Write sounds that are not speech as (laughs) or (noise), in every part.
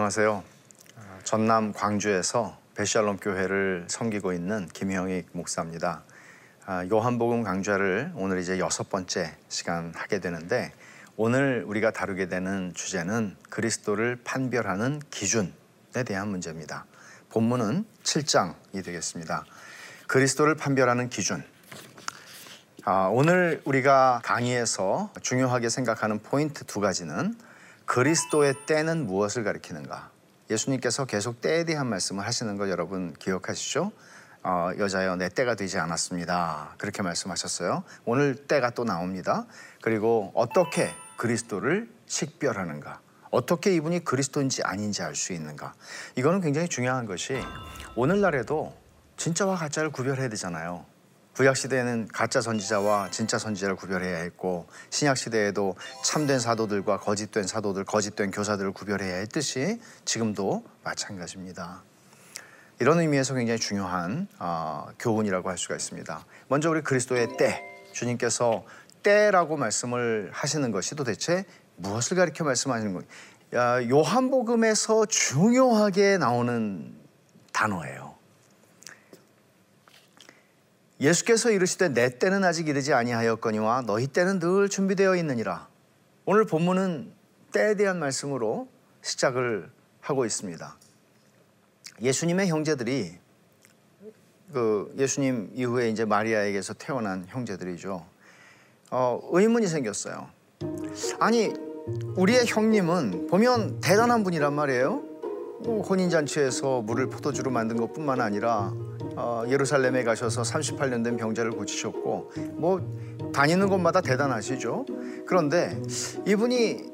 안녕하세요. 어, 전남 광주에서 베샬롬 교회를 섬기고 있는 김형익 목사입니다. 아, 요한복음 강좌를 오늘 이제 여섯 번째 시간 하게 되는데 오늘 우리가 다루게 되는 주제는 그리스도를 판별하는 기준에 대한 문제입니다. 본문은 7장이 되겠습니다. 그리스도를 판별하는 기준. 아, 오늘 우리가 강의에서 중요하게 생각하는 포인트 두 가지는 그리스도의 때는 무엇을 가리키는가? 예수님께서 계속 때에 대한 말씀을 하시는 거 여러분 기억하시죠? 어, 여자여 내 때가 되지 않았습니다. 그렇게 말씀하셨어요. 오늘 때가 또 나옵니다. 그리고 어떻게 그리스도를 식별하는가? 어떻게 이분이 그리스도인지 아닌지 알 수 있는가? 이거는 굉장히 중요한 것이 오늘날에도 진짜와 가짜를 구별해야 되잖아요. 구약 시대에는 가짜 선지자와 진짜 선지자를 구별해야 했고 신약 시대에도 참된 사도들과 거짓된 사도들, 거짓된 교사들을 구별해야 했듯이 지금도 마찬가지입니다. 이런 의미에서 굉장히 중요한 어, 교훈이라고 할 수가 있습니다. 먼저 우리 그리스도의 때, 주님께서 때라고 말씀을 하시는 것이 도대체 무엇을 가리켜 말씀하시는 건 요한복음에서 중요하게 나오는 단어예요. 예수께서 이르시되 내 때는 아직 이르지 아니하였거니와 너희 때는 늘 준비되어 있느니라. 오늘 본문은 때에 대한 말씀으로 시작을 하고 있습니다. 예수님의 형제들이 그 예수님 이후에 이제 마리아에게서 태어난 형제들이죠. 어, 의문이 생겼어요. 아니 우리의 형님은 보면 대단한 분이란 말이에요. 뭐 혼인잔치에서 물을 포도주로 만든 것뿐만 아니라 어, 예루살렘에 가셔서 38년 된 병자를 고치셨고 뭐 다니는 곳마다 대단하시죠. 그런데 이분이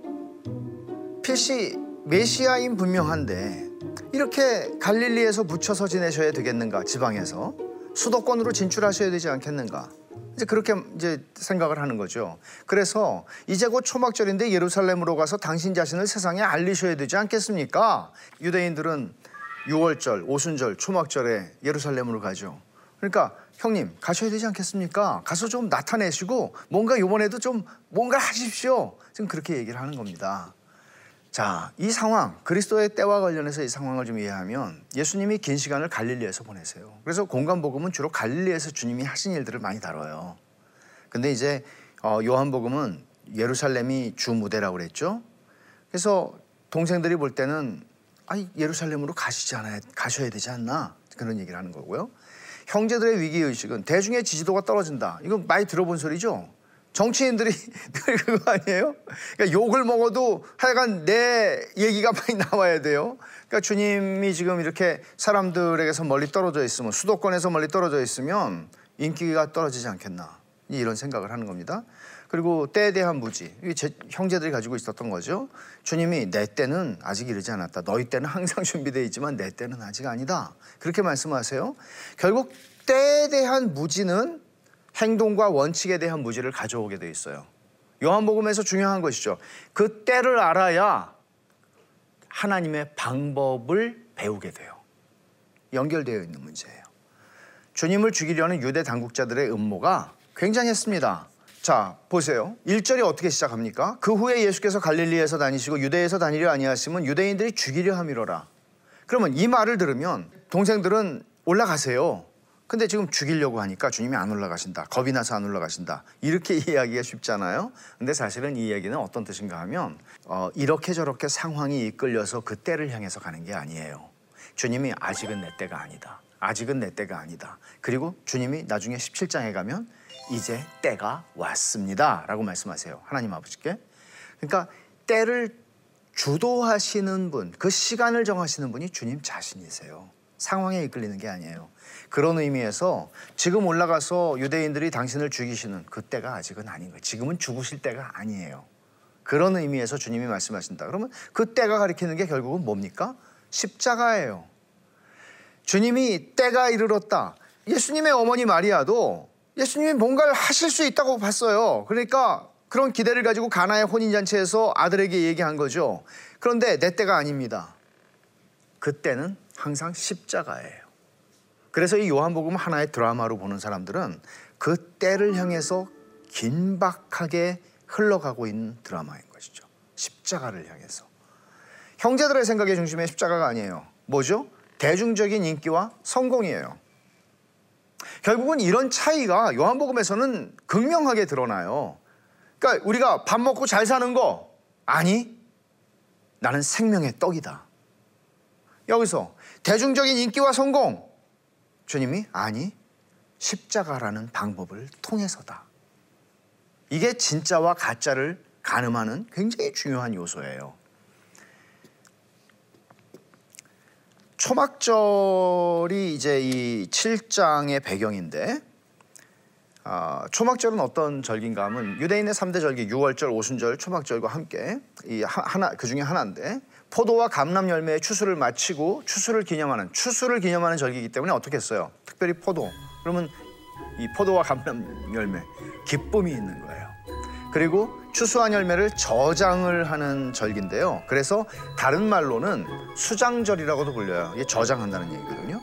필시 메시아인 분명한데 이렇게 갈릴리에서 묻혀서 지내셔야 되겠는가? 지방에서? 수도권으로 진출하셔야 되지 않겠는가 이제 그렇게 이제 생각을 하는 거죠. 그래서 이제 곧 초막절인데 예루살렘으로 가서 당신 자신을 세상에 알리셔야 되지 않겠습니까? 유대인들은 6월절, 오순절, 초막절에 예루살렘으로 가죠. 그러니까 형님 가셔야 되지 않겠습니까? 가서 좀 나타내시고 뭔가 이번에도 좀 뭔가 하십시오. 지금 그렇게 얘기를 하는 겁니다. 자, 이 상황, 그리스도의 때와 관련해서 이 상황을 좀 이해하면 예수님이 긴 시간을 갈릴리에서 보내세요. 그래서 공간복음은 주로 갈릴리에서 주님이 하신 일들을 많이 다뤄요. 근데 이제 어, 요한복음은 예루살렘이 주 무대라고 그랬죠. 그래서 동생들이 볼 때는 아니 예루살렘으로 가시지 않아야 가셔야 되지 않나 그런 얘기를 하는 거고요. 형제들의 위기 의식은 대중의 지지도가 떨어진다. 이거 많이 들어본 소리죠. 정치인들이 (laughs) 늘 그거 아니에요? 그러니까 욕을 먹어도 하여간 내 얘기가 많이 나와야 돼요. 그러니까 주님이 지금 이렇게 사람들에게서 멀리 떨어져 있으면 수도권에서 멀리 떨어져 있으면 인기가 떨어지지 않겠나 이런 생각을 하는 겁니다. 그리고 때에 대한 무지 이게 제 형제들이 가지고 있었던 거죠. 주님이 내 때는 아직 이르지 않았다. 너희 때는 항상 (laughs) 준비되어 있지만 내 때는 아직 아니다. 그렇게 말씀하세요. 결국 때에 대한 무지는 행동과 원칙에 대한 무지를 가져오게 돼 있어요. 요한복음에서 중요한 것이죠. 그 때를 알아야 하나님의 방법을 배우게 돼요. 연결되어 있는 문제예요. 주님을 죽이려는 유대 당국자들의 음모가 굉장했습니다. 자, 보세요. 1절이 어떻게 시작합니까? 그 후에 예수께서 갈릴리에서 다니시고 유대에서 다니려 아니하시면 유대인들이 죽이려 함이로라. 그러면 이 말을 들으면 동생들은 올라가세요. 근데 지금 죽이려고 하니까 주님이 안 올라가신다. 겁이 나서 안 올라가신다. 이렇게 (laughs) 이해하기가 쉽잖아요. 근데 사실은 이 얘기는 어떤 뜻인가 하면 어, 이렇게 저렇게 상황이 이끌려서 그 때를 향해서 가는 게 아니에요. 주님이 아직은 내 때가 아니다. 아직은 내 때가 아니다. 그리고 주님이 나중에 17장에 가면 이제 때가 왔습니다. 라고 말씀하세요. 하나님 아버지께. 그러니까 때를 주도하시는 분, 그 시간을 정하시는 분이 주님 자신이세요. 상황에 이끌리는 게 아니에요. 그런 의미에서 지금 올라가서 유대인들이 당신을 죽이시는 그때가 아직은 아닌 거예요. 지금은 죽으실 때가 아니에요. 그런 의미에서 주님이 말씀하신다. 그러면 그 때가 가리키는 게 결국은 뭡니까? 십자가예요. 주님이 때가 이르렀다. 예수님의 어머니 마리아도 예수님이 뭔가를 하실 수 있다고 봤어요. 그러니까 그런 기대를 가지고 가나의 혼인잔치에서 아들에게 얘기한 거죠. 그런데 내 때가 아닙니다. 그때는 항상 십자가예요. 그래서 이 요한복음 하나의 드라마로 보는 사람들은 그 때를 향해서 긴박하게 흘러가고 있는 드라마인 것이죠. 십자가를 향해서. 형제들의 생각의 중심에 십자가가 아니에요. 뭐죠? 대중적인 인기와 성공이에요. 결국은 이런 차이가 요한복음에서는 극명하게 드러나요. 그러니까 우리가 밥 먹고 잘 사는 거 아니 나는 생명의 떡이다. 여기서 대중적인 인기와 성공 주님이 아니 십자가라는 방법을 통해서다. 이게 진짜와 가짜를 가늠하는 굉장히 중요한 요소예요. 초막절이 이제 이 7장의 배경인데 아, 초막절은 어떤 절기인가 하면 유대인의 3대 절기 6월절, 오순절, 초막절과 함께 이 하나 그 중에 하나인데 포도와 감람 열매의 추수를 마치고 추수를 기념하는 추수를 기념하는 절기이기 때문에 어떻게 했어요? 특별히 포도. 그러면 이 포도와 감람 열매 기쁨이 있는 거예요. 그리고 추수한 열매를 저장을 하는 절기인데요. 그래서 다른 말로는 수장절이라고도 불려요. 이게 저장한다는 얘기거든요.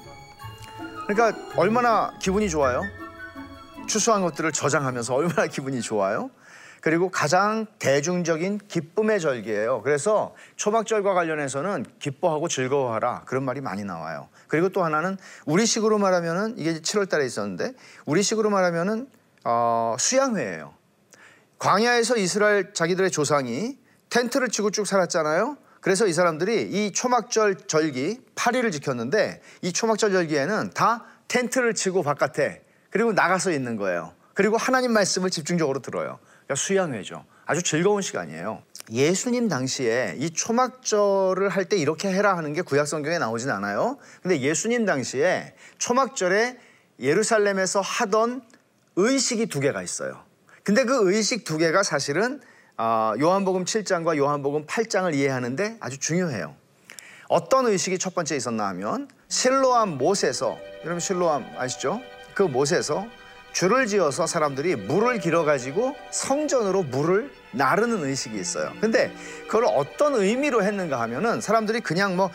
그러니까 얼마나 기분이 좋아요? 추수한 것들을 저장하면서 얼마나 기분이 좋아요? 그리고 가장 대중적인 기쁨의 절기예요. 그래서 초막절과 관련해서는 기뻐하고 즐거워하라 그런 말이 많이 나와요. 그리고 또 하나는 우리식으로 말하면은 이게 7월 달에 있었는데 우리식으로 말하면은 어, 수양회예요. 광야에서 이스라엘 자기들의 조상이 텐트를 치고 쭉 살았잖아요. 그래서 이 사람들이 이 초막절 절기 8일을 지켰는데 이 초막절 절기에는 다 텐트를 치고 바깥에 그리고 나가서 있는 거예요. 그리고 하나님 말씀을 집중적으로 들어요. 그러니까 수양회죠. 아주 즐거운 시간이에요. 예수님 당시에 이 초막절을 할 때 이렇게 해라 하는 게 구약 성경에 나오진 않아요. 근데 예수님 당시에 초막절에 예루살렘에서 하던 의식이 두 개가 있어요. 근데 그 의식 두 개가 사실은 어, 요한복음 7장과 요한복음 8장을 이해하는데 아주 중요해요. 어떤 의식이 첫 번째 있었나 하면 실로암 못에서 여러분 실로암 아시죠? 그 못에서 줄을 지어서 사람들이 물을 길어 가지고 성전으로 물을 나르는 의식이 있어요. 근데 그걸 어떤 의미로 했는가 하면은 사람들이 그냥 뭐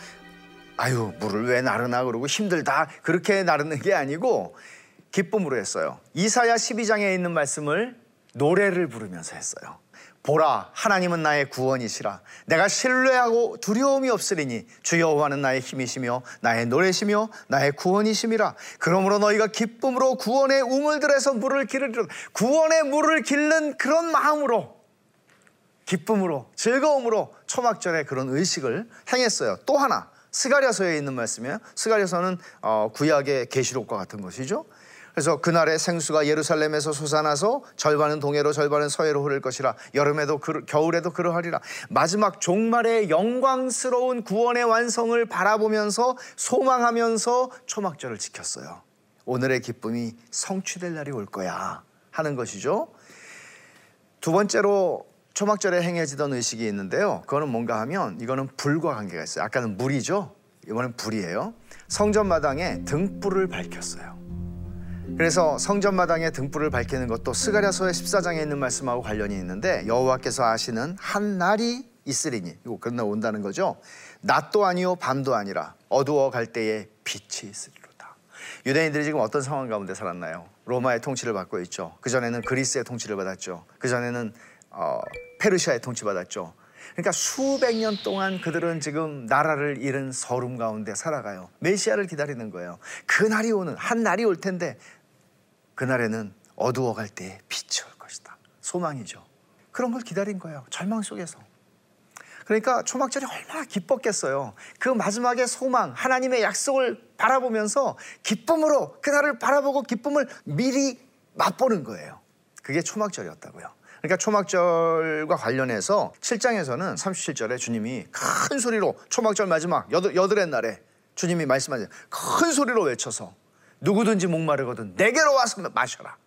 아유 물을 왜 나르나 그러고 힘들다 그렇게 나르는 게 아니고 기쁨으로 했어요. 이사야 12장에 있는 말씀을 노래를 부르면서 했어요. 보라 하나님은 나의 구원이시라. 내가 신뢰하고 두려움이 없으리니 주 여호와는 나의 힘이시며 나의 노래시며 나의 구원이심이라. 그러므로 너희가 기쁨으로 구원의 우물들에서 물을 기르리라. 구원의 물을 길는 그런 마음으로 기쁨으로 즐거움으로 초막절에 그런 의식을 행했어요. 또 하나 스가랴서에 있는 말씀이에요. 스가랴서는 어, 구약의 계시록과 같은 것이죠 그래서 그날에 생수가 예루살렘에서 솟아나서 절반은 동해로 절반은 서해로 흐를 것이라. 여름에도 그, 겨울에도 그러하리라. 마지막 종말의 영광스러운 구원의 완성을 바라보면서 소망하면서 초막절을 지켰어요. 오늘의 기쁨이 성취될 날이 올 거야 하는 것이죠. 두 번째로 초막절에 행해지던 의식이 있는데요. 그거는 뭔가 하면 이거는 불과 관계가 있어요. 아까는 물이죠. 이번엔 불이에요. 성전 마당에 등불을 밝혔어요 그래서 성전 마당에 등불을 밝히는 것도 스가랴서의 14장에 있는 말씀하고 관련이 있는데 여호와께서 아시는 한 날이 있으리니 이거 끝나 온다는 거죠. 낮도 아니요 밤도 아니라 어두워 갈 때에 빛이 있으리로다. 유대인들이 지금 어떤 상황 가운데 살았나요? 로마의 통치를 받고 있죠. 그 전에는 그리스의 통치를 받았죠. 그 전에는 어, 페르시아의 통치 받았죠. 그러니까 수백 년 동안 그들은 지금 나라를 잃은 서름 가운데 살아가요. 메시아를 기다리는 거예요. 그 날이 오는 한 날이 올 텐데 그날에는 어두워갈 때 빛이 올 것이다. 소망이죠. 그런 걸 기다린 거예요. 절망 속에서. 그러니까 초막절이 얼마나 기뻤겠어요. 그 마지막에 소망, 하나님의 약속을 바라보면서 기쁨으로 그날을 바라보고 기쁨을 미리 맛보는 거예요. 그게 초막절이었다고요. 그러니까 초막절과 관련해서 7장에서는 37절에 주님이 큰 소리로 초막절 마지막 여덟, 여덟의 날에 주님이 말씀하세요. 큰 소리로 외쳐서 누구든지 목마르거든 내게로 와서 마셔라.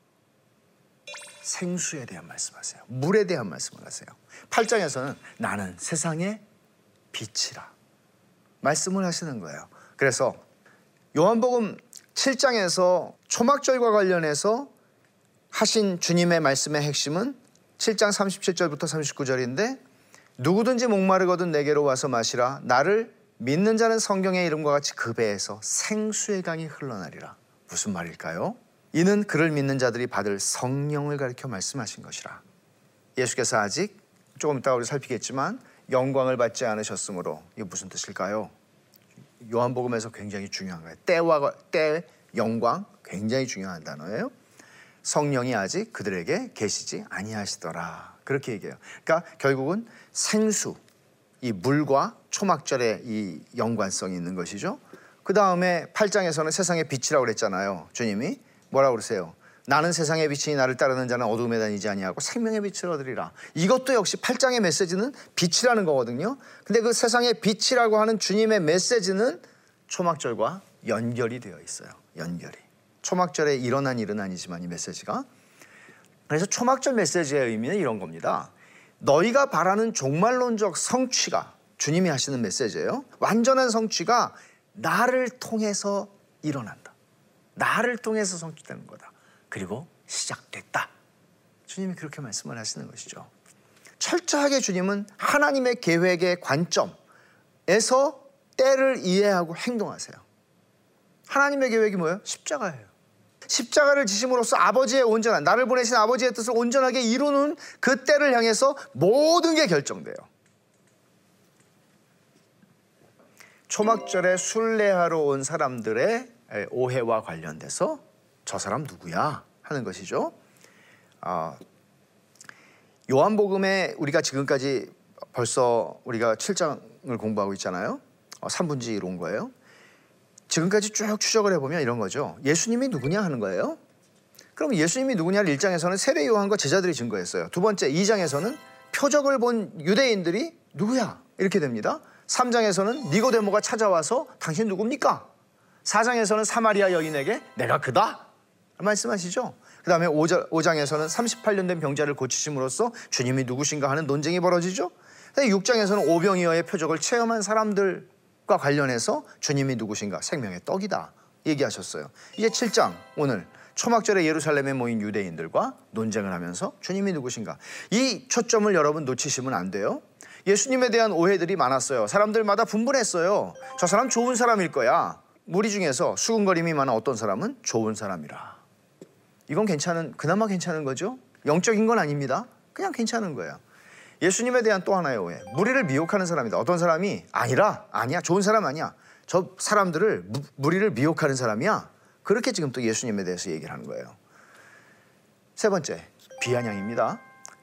생수에 대한 말씀하세요. 물에 대한 말씀을 하세요. 8장에서는 나는 세상의 빛이라. 말씀을 하시는 거예요. 그래서 요한복음 7장에서 초막절과 관련해서 하신 주님의 말씀의 핵심은 7장 37절부터 39절인데 누구든지 목마르거든 내게로 와서 마시라 나를 믿는 자는 성경의 이름과 같이 그 배에서 생수의 강이 흘러나리라. 무슨 말일까요? 이는 그를 믿는 자들이 받을 성령을 가리켜 말씀하신 것이라. 예수께서 아직 조금 이따 우리 살피겠지만 영광을 받지 않으셨으므로 이게 무슨 뜻일까요? 요한복음에서 굉장히 중요한 거예요. 때와 때 영광 굉장히 중요한 단어예요. 성령이 아직 그들에게 계시지 아니하시더라. 그렇게 얘기해요. 그러니까 결국은 생수 이 물과 초막절의 이 연관성이 있는 것이죠. 그 다음에 8장에서는 세상의 빛이라고 그랬잖아요. 주님이 뭐라고 그러세요? 나는 세상의 빛이 나를 따르는 자는 어둠에 다니지 아니하고 생명의 빛을 얻으리라. 이것도 역시 8장의 메시지는 빛이라는 거거든요. 근데 그 세상의 빛이라고 하는 주님의 메시지는 초막절과 연결이 되어 있어요. 연결이. 초막절에 일어난 일은 아니지만 이 메시지가 그래서 초막절 메시지의 의미는 이런 겁니다. 너희가 바라는 종말론적 성취가 주님이 하시는 메시지예요. 완전한 성취가 나를 통해서 일어난다. 나를 통해서 성취되는 거다. 그리고 시작됐다. 주님이 그렇게 말씀을 하시는 것이죠. 철저하게 주님은 하나님의 계획의 관점에서 때를 이해하고 행동하세요. 하나님의 계획이 뭐예요? 십자가예요. 십자가를 지심으로써 아버지의 온전한 나를 보내신 아버지의 뜻을 온전하게 이루는 그 때를 향해서 모든 게 결정돼요. 초막절에 순례하러 온 사람들의 오해와 관련돼서 저 사람 누구야 하는 것이죠. 아, 요한복음에 우리가 지금까지 벌써 우리가 7장을 공부하고 있잖아요. 어, 3분지로 온 거예요. 지금까지 쭉 추적을 해보면 이런 거죠. 예수님이 누구냐 하는 거예요. 그럼 예수님이 누구냐를 1장에서는 세례 요한과 제자들이 증거했어요. 두 번째 2장에서는 표적을 본 유대인들이 누구야 이렇게 됩니다. 3장에서는 니고데모가 찾아와서 당신 누굽니까? 4장에서는 사마리아 여인에게 내가 그다 말씀하시죠. 그 다음에 5장에서는 38년 된 병자를 고치심으로써 주님이 누구신가 하는 논쟁이 벌어지죠. 6장에서는 오병이어의 표적을 체험한 사람들과 관련해서 주님이 누구신가 생명의 떡이다 얘기하셨어요. 이제 7장 오늘 초막절에 예루살렘에 모인 유대인들과 논쟁을 하면서 주님이 누구신가 이 초점을 여러분 놓치시면 안 돼요. 예수님에 대한 오해들이 많았어요. 사람들마다 분분했어요. 저 사람 좋은 사람일 거야. 무리 중에서 수군거림이 많은 어떤 사람은 좋은 사람이라. 이건 괜찮은, 그나마 괜찮은 거죠? 영적인 건 아닙니다. 그냥 괜찮은 거예요. 예수님에 대한 또 하나의 오해. 무리를 미혹하는 사람이다. 어떤 사람이 아니라, 아니야. 좋은 사람 아니야. 저 사람들을, 무, 무리를 미혹하는 사람이야. 그렇게 지금 또 예수님에 대해서 얘기를 하는 거예요. 세 번째, 비아냥입니다.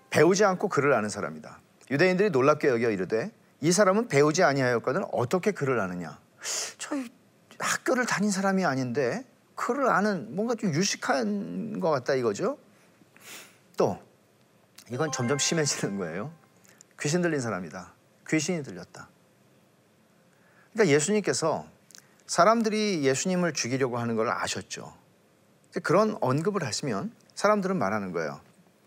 배우지 않고 글을 아는 사람이다. 유대인들이 놀랍게 여겨 이르되 이 사람은 배우지 아니하였거든 어떻게 글을 아느냐. 저 학교를 다닌 사람이 아닌데 글을 아는 뭔가 좀 유식한 것 같다 이거죠. 또 이건 점점 심해지는 거예요. 귀신 들린 사람이다. 귀신이 들렸다. 그러니까 예수님께서 사람들이 예수님을 죽이려고 하는 걸 아셨죠. 그런 언급을 하시면 사람들은 말하는 거예요.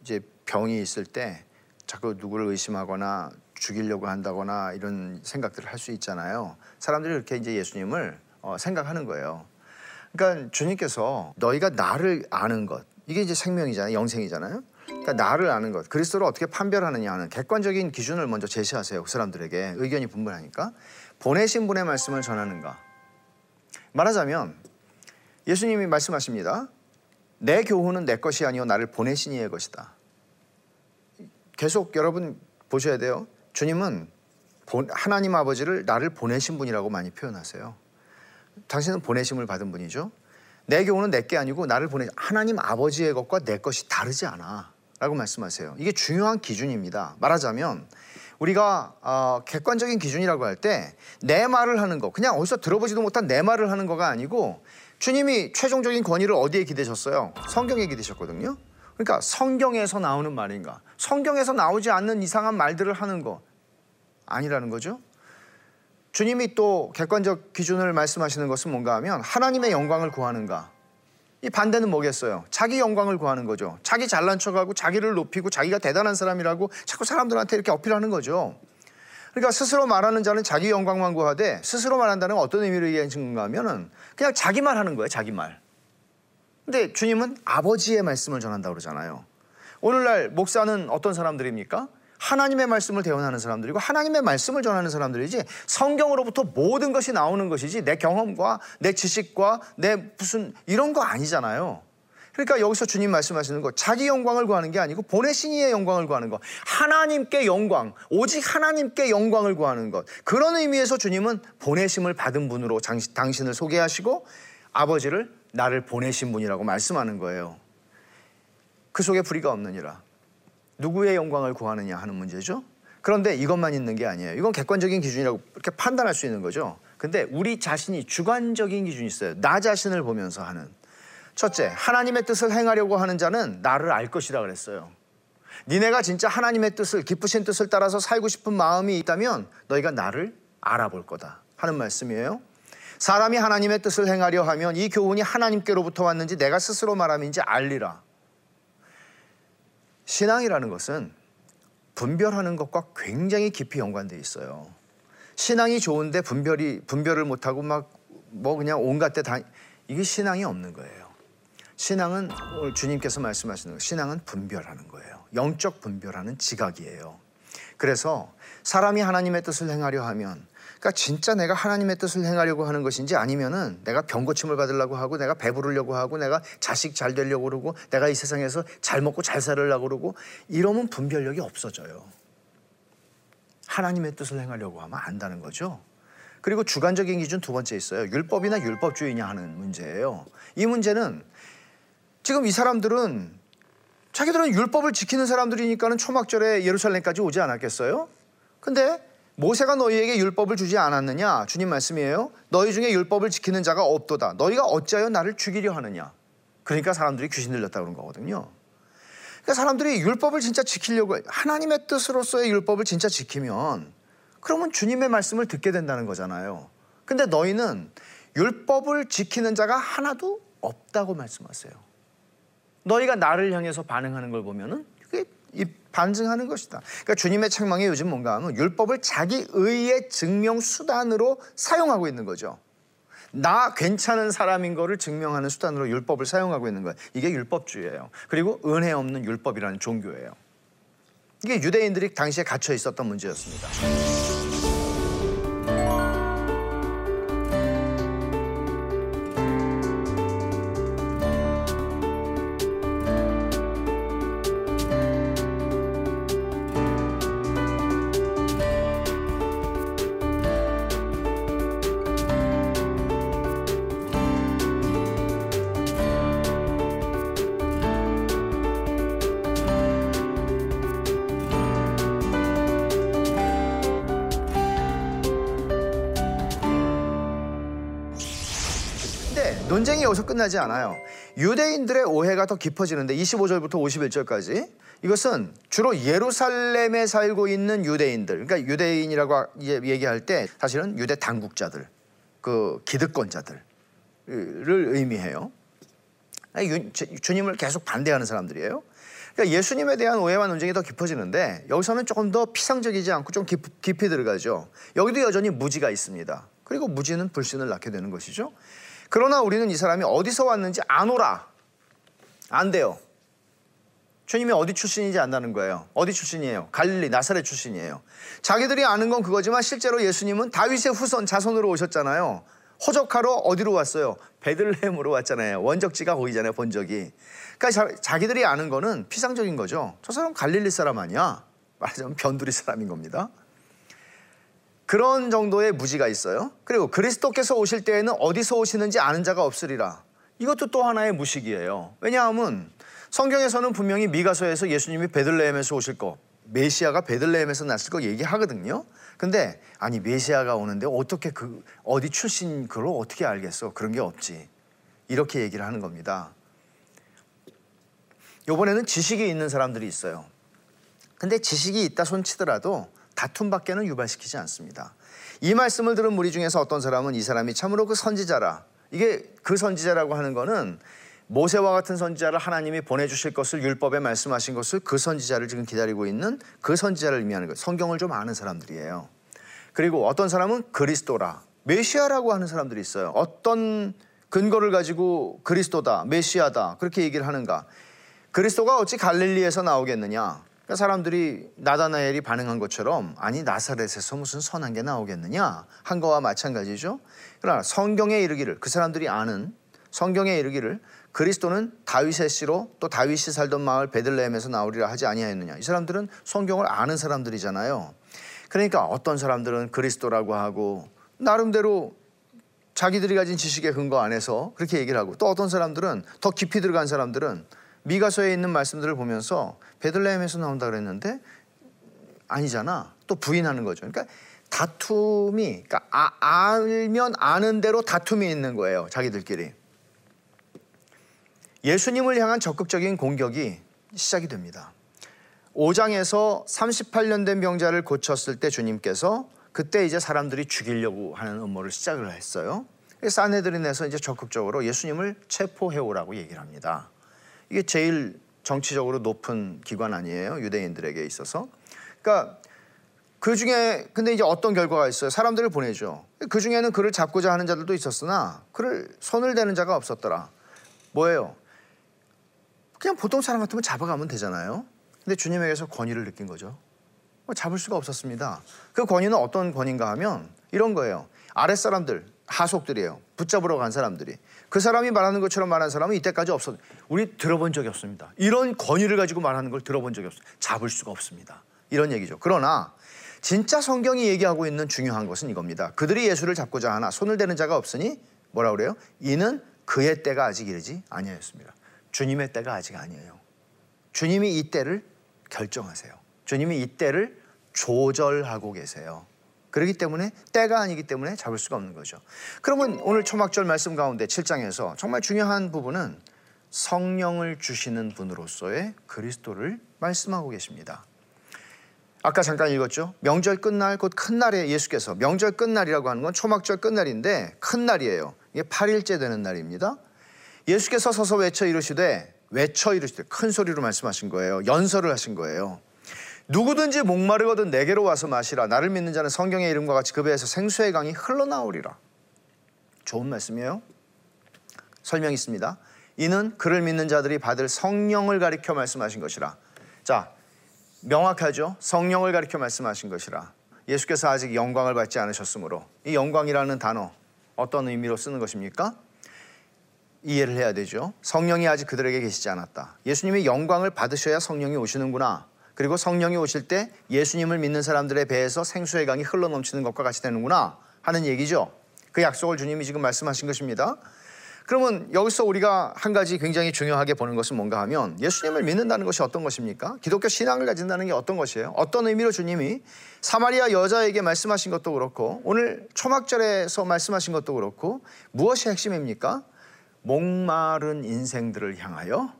이제 병이 있을 때 자꾸 누구를 의심하거나 죽이려고 한다거나 이런 생각들을 할 수 있잖아요. 사람들이 이렇게 이제 예수님을 어, 생각하는 거예요. 그러니까 주님께서 너희가 나를 아는 것 이게 이제 생명이잖아요, 영생이잖아요. 그러니까 나를 아는 것, 그리스도를 어떻게 판별하느냐 하는 객관적인 기준을 먼저 제시하세요. 그 사람들에게 의견이 분분하니까 보내신 분의 말씀을 전하는가. 말하자면 예수님이 말씀하십니다. 내 교훈은 내 것이 아니요 나를 보내신 이의 것이다. 계속 여러분 보셔야 돼요. 주님은 하나님 아버지를 나를 보내신 분이라고 많이 표현하세요. 당신은 보내심을 받은 분이죠. 내 교훈은 내게 아니고 나를 보내 하나님 아버지의 것과 내 것이 다르지 않아. 라고 말씀하세요. 이게 중요한 기준입니다. 말하자면 우리가 어, 객관적인 기준이라고 할 때 내 말을 하는 거 그냥 어디서 들어보지도 못한 내 말을 하는 거가 아니고 주님이 최종적인 권위를 어디에 기대셨어요? 성경에 기대셨거든요. 그러니까 성경에서 나오는 말인가? 성경에서 나오지 않는 이상한 말들을 하는 거 아니라는 거죠. 주님이 또 객관적 기준을 말씀하시는 것은 뭔가 하면 하나님의 영광을 구하는가? 이 반대는 뭐겠어요? 자기 영광을 구하는 거죠. 자기 잘난 척하고 자기를 높이고 자기가 대단한 사람이라고 자꾸 사람들한테 이렇게 어필하는 거죠. 그러니까 스스로 말하는 자는 자기 영광만 구하되 스스로 말한다는 건 어떤 의미를 얘기하는가 하면은 그냥 자기 말 하는 거예요. 자기 말. 근데 주님은 아버지의 말씀을 전한다고 그러잖아요. 오늘날 목사는 어떤 사람들입니까? 하나님의 말씀을 대언하는 사람들이고 하나님의 말씀을 전하는 사람들이지 성경으로부터 모든 것이 나오는 것이지 내 경험과 내 지식과 내 무슨 이런 거 아니잖아요. 그러니까 여기서 주님 말씀하시는 거 자기 영광을 구하는 게 아니고 보내신 이의 영광을 구하는 것. 하나님께 영광, 오직 하나님께 영광을 구하는 것. 그런 의미에서 주님은 보내심을 받은 분으로 당신을 소개하시고 아버지를 나를 보내신 분이라고 말씀하는 거예요. 그 속에 불의가 없느니라. 누구의 영광을 구하느냐 하는 문제죠. 그런데 이것만 있는 게 아니에요. 이건 객관적인 기준이라고 이렇게 판단할 수 있는 거죠. 근데 우리 자신이 주관적인 기준이 있어요. 나 자신을 보면서 하는. 첫째, 하나님의 뜻을 행하려고 하는 자는 나를 알 것이라 그랬어요. 니네가 진짜 하나님의 뜻을 기쁘신 뜻을 따라서 살고 싶은 마음이 있다면 너희가 나를 알아볼 거다 하는 말씀이에요. 사람이 하나님의 뜻을 행하려 하면 이 교훈이 하나님께로부터 왔는지 내가 스스로 말함인지 알리라. 신앙이라는 것은 분별하는 것과 굉장히 깊이 연관되어 있어요. 신앙이 좋은데 분별이 분별을 못하고 막 뭐 그냥 온갖 데다 이게 신앙이 없는 거예요. 신앙은 주님께서 말씀하시는 거 신앙은 분별하는 거예요. 영적 분별하는 지각이에요. 그래서 사람이 하나님의 뜻을 행하려 하면 그러니까 진짜 내가 하나님의 뜻을 행하려고 하는 것인지 아니면은 내가 병고침을 받으려고 하고 내가 배부르려고 하고 내가 자식 잘 되려고 그러고 내가 이 세상에서 잘 먹고 잘 살으려고 그러고 이러면 분별력이 없어져요. 하나님의 뜻을 행하려고 하면 안다는 거죠. 그리고 주관적인 기준 두 번째 있어요. 율법이나 율법주의냐 하는 문제예요. 이 문제는 지금 이 사람들은 자기들은 율법을 지키는 사람들이니까는 초막절에 예루살렘까지 오지 않았겠어요? 근데 모세가 너희에게 율법을 주지 않았느냐? 주님 말씀이에요. 너희 중에 율법을 지키는 자가 없도다. 너희가 어찌하여 나를 죽이려 하느냐? 그러니까 사람들이 귀신 들렸다 그런 거거든요. 그러니까 사람들이 율법을 진짜 지키려고 하나님의 뜻으로서의 율법을 진짜 지키면 그러면 주님의 말씀을 듣게 된다는 거잖아요. 근데 너희는 율법을 지키는 자가 하나도 없다고 말씀하세요. 너희가 나를 향해서 반응하는 걸 보면은 그게 반증하는 것이다. 그러니까 주님의 책망이 요즘 뭔가 하면 율법을 자기 의의 증명 수단으로 사용하고 있는 거죠. 나 괜찮은 사람인 거를 증명하는 수단으로 율법을 사용하고 있는 거예요. 이게 율법주의예요. 그리고 은혜 없는 율법이라는 종교예요. 이게 유대인들이 당시에 갇혀 있었던 문제였습니다. 끝나지 않아요. 유대인들의 오해가 더 깊어지는데 25절부터 51절까지 이것은 주로 예루살렘에 살고 있는 유대인들, 그러니까 유대인이라고 얘기할 때 사실은 유대 당국자들, 그 기득권자들을 의미해요. 주님을 계속 반대하는 사람들이에요. 그러니까 예수님에 대한 오해와 논쟁이 더 깊어지는데 여기서는 조금 더 피상적이지 않고 좀 깊, 깊이 들어가죠. 여기도 여전히 무지가 있습니다. 그리고 무지는 불신을 낳게 되는 것이죠. 그러나 우리는 이 사람이 어디서 왔는지 아노라. 안 돼요. 주님이 어디 출신인지 안다는 거예요. 어디 출신이에요? 갈릴리, 나사렛 출신이에요. 자기들이 아는 건 그거지만 실제로 예수님은 다윗의 후손 자손으로 오셨잖아요. 호적하러 어디로 왔어요? 베들레헴으로 왔잖아요. 원적지가 거기잖아요, 본적이. 그러니까 자, 기들이 아는 거는 피상적인 거죠. 저 사람 갈릴리 사람 아니야? 말하자면 변두리 사람인 겁니다. 그런 정도의 무지가 있어요. 그리고 그리스도께서 오실 때에는 어디서 오시는지 아는 자가 없으리라. 이것도 또 하나의 무식이에요. 왜냐하면 성경에서는 분명히 미가서에서 예수님이 베들레헴에서 오실 거, 메시아가 베들레헴에서 났을 거 얘기하거든요. 근데 아니 메시아가 오는데 어떻게 그 어디 출신 그걸 어떻게 알겠어? 그런 게 없지. 이렇게 얘기를 하는 겁니다. 요번에는 지식이 있는 사람들이 있어요. 근데 지식이 있다 손치더라도 다툼밖에는 유발시키지 않습니다. 이 말씀을 들은 무리 중에서 어떤 사람은 이 사람이 참으로 그 선지자라. 이게 그 선지자라고 하는 거는 모세와 같은 선지자를 하나님이 보내주실 것을 율법에 말씀하신 것을 그 선지자를 지금 기다리고 있는 그 선지자를 의미하는 거예요. 성경을 좀 아는 사람들이에요. 그리고 어떤 사람은 그리스도라. 메시아라고 하는 사람들이 있어요. 어떤 근거를 가지고 그리스도다, 메시아다 그렇게 얘기를 하는가? 그리스도가 어찌 갈릴리에서 나오겠느냐? 그러니까 사람들이 나다나엘이 반응한 것처럼 아니 나사렛에서 무슨 선한 게 나오겠느냐 한 거와 마찬가지죠. 그러나 성경에 이르기를 그 사람들이 아는 성경에 이르기를 그리스도는 다윗의 씨로 또 다윗이 살던 마을 베들레헴에서 나오리라 하지 아니하였느냐. 이 사람들은 성경을 아는 사람들이잖아요. 그러니까 어떤 사람들은 그리스도라고 하고 나름대로 자기들이 가진 지식의 근거 안에서 그렇게 얘기를 하고 또 어떤 사람들은 더 깊이 들어간 사람들은 미가서에 있는 말씀들을 보면서 베들레헴에서 나온다 그랬는데 아니잖아. 또 부인하는 거죠. 그러니까 다툼이 그러니까 아, 알면 아는 대로 다툼이 있는 거예요. 자기들끼리. 예수님을 향한 적극적인 공격이 시작이 됩니다. 5장에서 38년 된 병자를 고쳤을 때 주님께서 그때 이제 사람들이 죽이려고 하는 음모를 시작을 했어요. 사네들인에서 이제 적극적으로 예수님을 체포해 오라고 얘기를 합니다. 이게 제일 정치적으로 높은 기관 아니에요? 유대인들에게 있어서. 그러니까 그 중에 근데 이제 어떤 결과가 있어요? 사람들을 보내죠. 그 중에는 그를 잡고자 하는 자들도 있었으나 그를 손을 대는 자가 없었더라. 뭐예요? 그냥 보통 사람 같으면 잡아가면 되잖아요. 근데 주님에게서 권위를 느낀 거죠. 뭐 잡을 수가 없었습니다. 그 권위는 어떤 권위인가 하면 이런 거예요. 아랫사람들, 하속들이에요. 붙잡으러 간 사람들이. 그 사람이 말하는 것처럼 말한 사람은 이때까지 없었. 우리 들어본 적이 없습니다. 이런 권위를 가지고 말하는 걸 들어본 적이 없어요. 잡을 수가 없습니다. 이런 얘기죠. 그러나 진짜 성경이 얘기하고 있는 중요한 것은 이겁니다. 그들이 예수를 잡고자 하나 손을 대는 자가 없으니 뭐라 그래요? 이는 그의 때가 아직 이르지 아니하였습니다. 주님의 때가 아직 아니에요. 주님이 이 때를 결정하세요. 주님이 이 때를 조절하고 계세요. 그렇기 때문에 때가 아니기 때문에 잡을 수가 없는 거죠. 그러면 오늘 초막절 말씀 가운데 7장에서 정말 중요한 부분은 성령을 주시는 분으로서의 그리스도를 말씀하고 계십니다. 아까 잠깐 읽었죠. 명절 끝날 곧 큰 날에 예수께서 명절 끝날이라고 하는 건 초막절 끝날인데 큰 날이에요. 이게 8일째 되는 날입니다. 예수께서 서서 외쳐 이르시되 외쳐 이르시되 큰 소리로 말씀하신 거예요. 연설을 하신 거예요. 누구든지 목마르거든 내게로 와서 마시라. 나를 믿는 자는 성경의 이름과 같이 그 배에서 생수의 강이 흘러나오리라. 좋은 말씀이에요. 설명 있습니다. 이는 그를 믿는 자들이 받을 성령을 가리켜 말씀하신 것이라. 자, 명확하죠. 성령을 가리켜 말씀하신 것이라. 예수께서 아직 영광을 받지 않으셨으므로 이 영광이라는 단어 어떤 의미로 쓰는 것입니까? 이해를 해야 되죠. 성령이 아직 그들에게 계시지 않았다. 예수님이 영광을 받으셔야 성령이 오시는구나. 그리고 성령이 오실 때 예수님을 믿는 사람들의 배에서 생수의 강이 흘러 넘치는 것과 같이 되는구나 하는 얘기죠. 그 약속을 주님이 지금 말씀하신 것입니다. 그러면 여기서 우리가 한 가지 굉장히 중요하게 보는 것은 뭔가 하면 예수님을 믿는다는 것이 어떤 것입니까? 기독교 신앙을 가진다는 게 어떤 것이에요? 어떤 의미로 주님이 사마리아 여자에게 말씀하신 것도 그렇고 오늘 초막절에서 말씀하신 것도 그렇고 무엇이 핵심입니까? 목마른 인생들을 향하여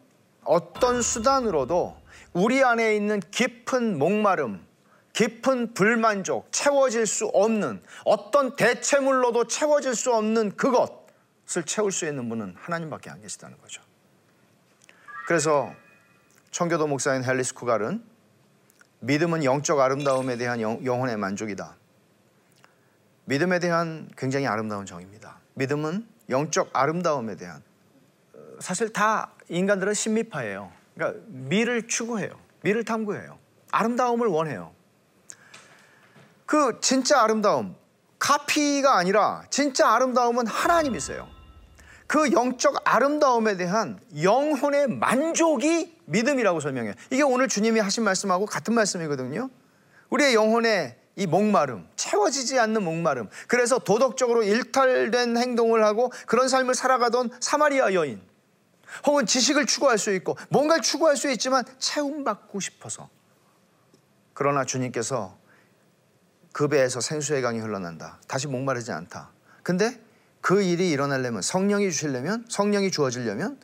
어떤 수단으로도 우리 안에 있는 깊은 목마름, 깊은 불만족, 채워질 수 없는 어떤 대체물로도 채워질 수 없는 그것을 채울 수 있는 분은 하나님밖에 안 계시다는 거죠. 그래서 청교도 목사인 헬리스 쿠갈은 믿음은 영적 아름다움에 대한 영, 영혼의 만족이다. 믿음에 대한 굉장히 아름다운 정입니다. 믿음은 영적 아름다움에 대한 사실 다 인간들은 신미파예요. 그러니까 미를 추구해요. 미를 탐구해요. 아름다움을 원해요. 그 진짜 아름다움, 카피가 아니라 진짜 아름다움은 하나님이세요. 그 영적 아름다움에 대한 영혼의 만족이 믿음이라고 설명해요. 이게 오늘 주님이 하신 말씀하고 같은 말씀이거든요. 우리의 영혼의 이 목마름, 채워지지 않는 목마름. 그래서 도덕적으로 일탈된 행동을 하고 그런 삶을 살아가던 사마리아 여인. 혹은 지식을 추구할 수 있고 뭔가를 추구할 수 있지만 채움받고 싶어서 그러나 주님께서 그 배에서 생수의 강이 흘러난다. 다시 목마르지 않다. 근데 그 일이 일어나려면 성령이 주시려면 성령이 주어지려면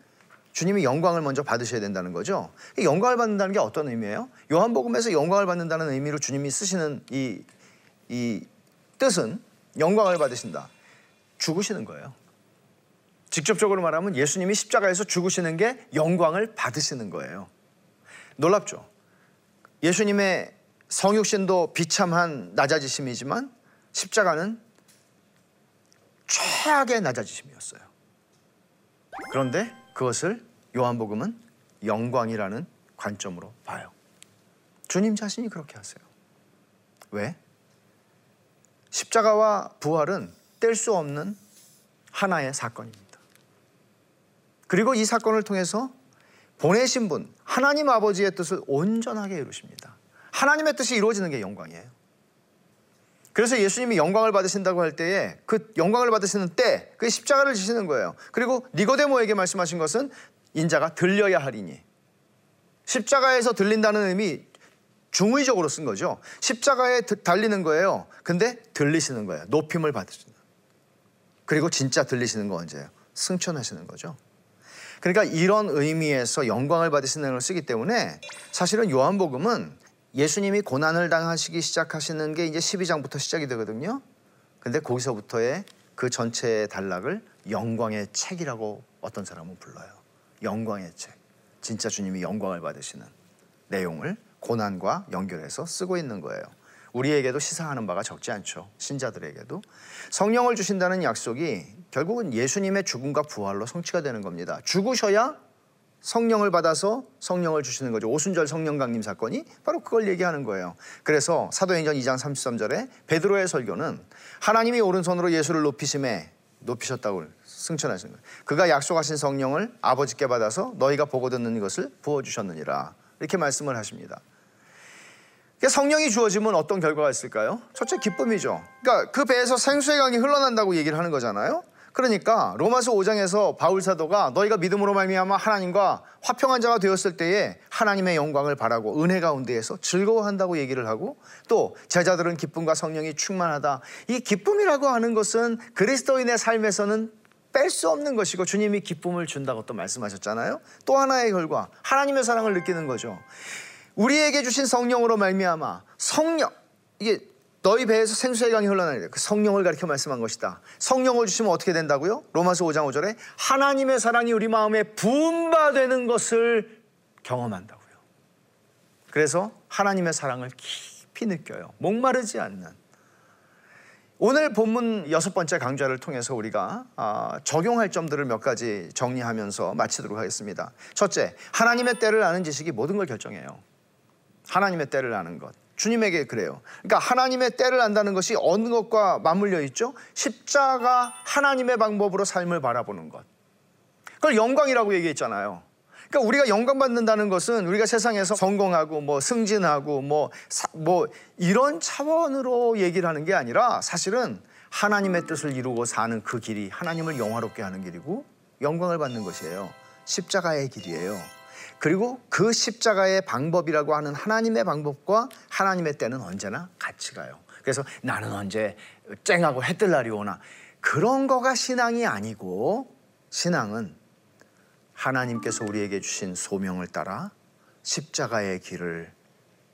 주님이 영광을 먼저 받으셔야 된다는 거죠. 영광을 받는다는 게 어떤 의미예요? 요한복음에서 영광을 받는다는 의미로 주님이 쓰시는 이, 이 뜻은 영광을 받으신다. 죽으시는 거예요. 직접적으로 말하면 예수님이 십자가에서 죽으시는 게 영광을 받으시는 거예요. 놀랍죠? 예수님의 성육신도 비참한 낮아지심이지만 십자가는 최악의 낮아지심이었어요. 그런데 그것을 요한복음은 영광이라는 관점으로 봐요. 주님 자신이 그렇게 하세요. 왜? 십자가와 부활은 뗄 수 없는 하나의 사건입니다. 그리고 이 사건을 통해서 보내신 분 하나님 아버지의 뜻을 온전하게 이루십니다. 하나님의 뜻이 이루어지는 게 영광이에요. 그래서 예수님이 영광을 받으신다고 할 때에 그 영광을 받으시는 때, 그 십자가를 지시는 거예요. 그리고 니고데모에게 말씀하신 것은 인자가 들려야 하리니. 십자가에서 들린다는 의미 중의적으로 쓴 거죠. 십자가에 달리는 거예요. 근데 들리시는 거예요. 높임을 받으시는. 그리고 진짜 들리시는 거 언제예요? 승천하시는 거죠. 그러니까 이런 의미에서 영광을 받으시는 걸 쓰기 때문에 사실은 요한복음은 예수님이 고난을 당하시기 시작하시는 게 이제 12장부터 시작이 되거든요. 근데 거기서부터의 그 전체의 단락을 영광의 책이라고 어떤 사람은 불러요. 영광의 책. 진짜 주님이 영광을 받으시는 내용을 고난과 연결해서 쓰고 있는 거예요. 우리에게도 시사하는 바가 적지 않죠. 신자들에게도 성령을 주신다는 약속이 결국은 예수님의 죽음과 부활로 성취가 되는 겁니다. 죽으셔야 성령을 받아서 성령을 주시는 거죠. 오순절 성령 강림 사건이 바로 그걸 얘기하는 거예요. 그래서 사도행전 2장 33절에 베드로의 설교는 하나님이 오른손으로 예수를 높이심에 높이셨다고 승천하신 거예요. 그가 약속하신 성령을 아버지께 받아서 너희가 보고 듣는 것을 부어 주셨느니라. 이렇게 말씀을 하십니다. 성령이 주어지면 어떤 결과가 있을까요? 첫째 기쁨이죠. 그러니까 그 배에서 생수의 강이 흘러난다고 얘기를 하는 거잖아요. 그러니까 로마서 5장에서 바울 사도가 너희가 믿음으로 말미암아 하나님과 화평한 자가 되었을 때에 하나님의 영광을 바라고 은혜 가운데에서 즐거워한다고 얘기를 하고 또 제자들은 기쁨과 성령이 충만하다. 이 기쁨이라고 하는 것은 그리스도인의 삶에서는 뺄 수 없는 것이고 주님이 기쁨을 준다고 또 말씀하셨잖아요. 또 하나의 결과 하나님의 사랑을 느끼는 거죠. 우리에게 주신 성령으로 말미암아 성령 이게 너희 배에서 생수의 강이 흘러나니그 성령을 가리켜 말씀한 것이다. 성령을 주시면 어떻게 된다고요? 로마서 5장 5절에 하나님의 사랑이 우리 마음에 부음바되는 것을 경험한다고요. 그래서 하나님의 사랑을 깊이 느껴요. 목마르지 않는. 오늘 본문 여섯 번째 강좌를 통해서 우리가 아, 적용할 점들을 몇 가지 정리하면서 마치도록 하겠습니다. 첫째, 하나님의 때를 아는 지식이 모든 걸 결정해요. 하나님의 때를 아는 것. 주님에게 그래요. 그러니까 하나님의 때를 안다는 것이 어느 것과 맞물려 있죠? 십자가 하나님의 방법으로 삶을 바라보는 것. 그걸 영광이라고 얘기했잖아요. 그러니까 우리가 영광 받는다는 것은 우리가 세상에서 성공하고 뭐 승진하고 뭐, 사, 뭐 이런 차원으로 얘기를 하는 게 아니라 사실은 하나님의 뜻을 이루고 사는 그 길이 하나님을 영화롭게 하는 길이고 영광을 받는 것이에요. 십자가의 길이에요. 그리고 그 십자가의 방법이라고 하는 하나님의 방법과 하나님의 때는 언제나 같이 가요. 그래서 나는 언제 쨍하고 해 뜰 날이 오나 그런 거가 신앙이 아니고 신앙은 하나님께서 우리에게 주신 소명을 따라 십자가의 길을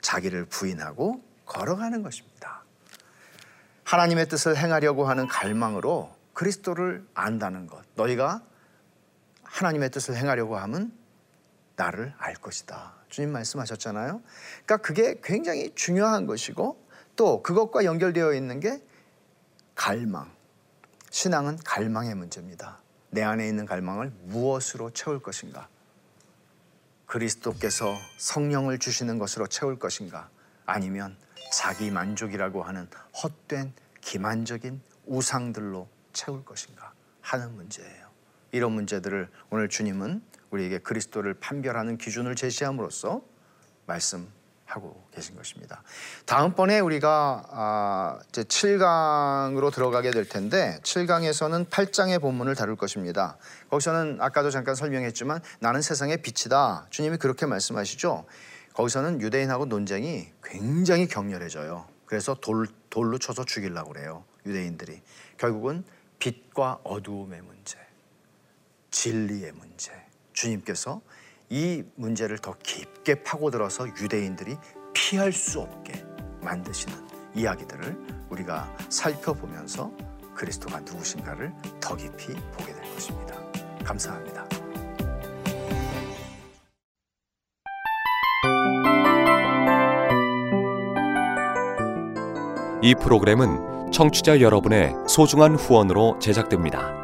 자기를 부인하고 걸어가는 것입니다. 하나님의 뜻을 행하려고 하는 갈망으로 그리스도를 안다는 것. 너희가 하나님의 뜻을 행하려고 하면 나를 알 것이다. 주님 말씀하셨잖아요. 그러니까 그게 굉장히 중요한 것이고 또 그것과 연결되어 있는 게 갈망. 신앙은 갈망의 문제입니다. 내 안에 있는 갈망을 무엇으로 채울 것인가? 그리스도께서 성령을 주시는 것으로 채울 것인가? 아니면 자기 만족이라고 하는 헛된 기만적인 우상들로 채울 것인가 하는 문제예요. 이런 문제들을 오늘 주님은 우리에게 그리스도를 판별하는 기준을 제시함으로써 말씀하고 계신 것입니다. 다음번에 우리가 아, 이제 7강으로 들어가게 될 텐데 7강에서는 8장의 본문을 다룰 것입니다. 거기서는 아까도 잠깐 설명했지만 나는 세상의 빛이다. 주님이 그렇게 말씀하시죠. 거기서는 유대인하고 논쟁이 굉장히 격렬해져요. 그래서 돌, 돌로 쳐서 죽이려고 그래요. 유대인들이. 결국은 빛과 어두움의 문제, 진리의 문제, 주님께서 이 문제를 더 깊게 파고들어서 유대인들이 피할 수 없게 만드시는 이야기들을 우리가 살펴보면서 그리스도가 누구신가를 더 깊이 보게 될 것입니다. 감사합니다. 이 프로그램은 청취자 여러분의 소중한 후원으로 제작됩니다.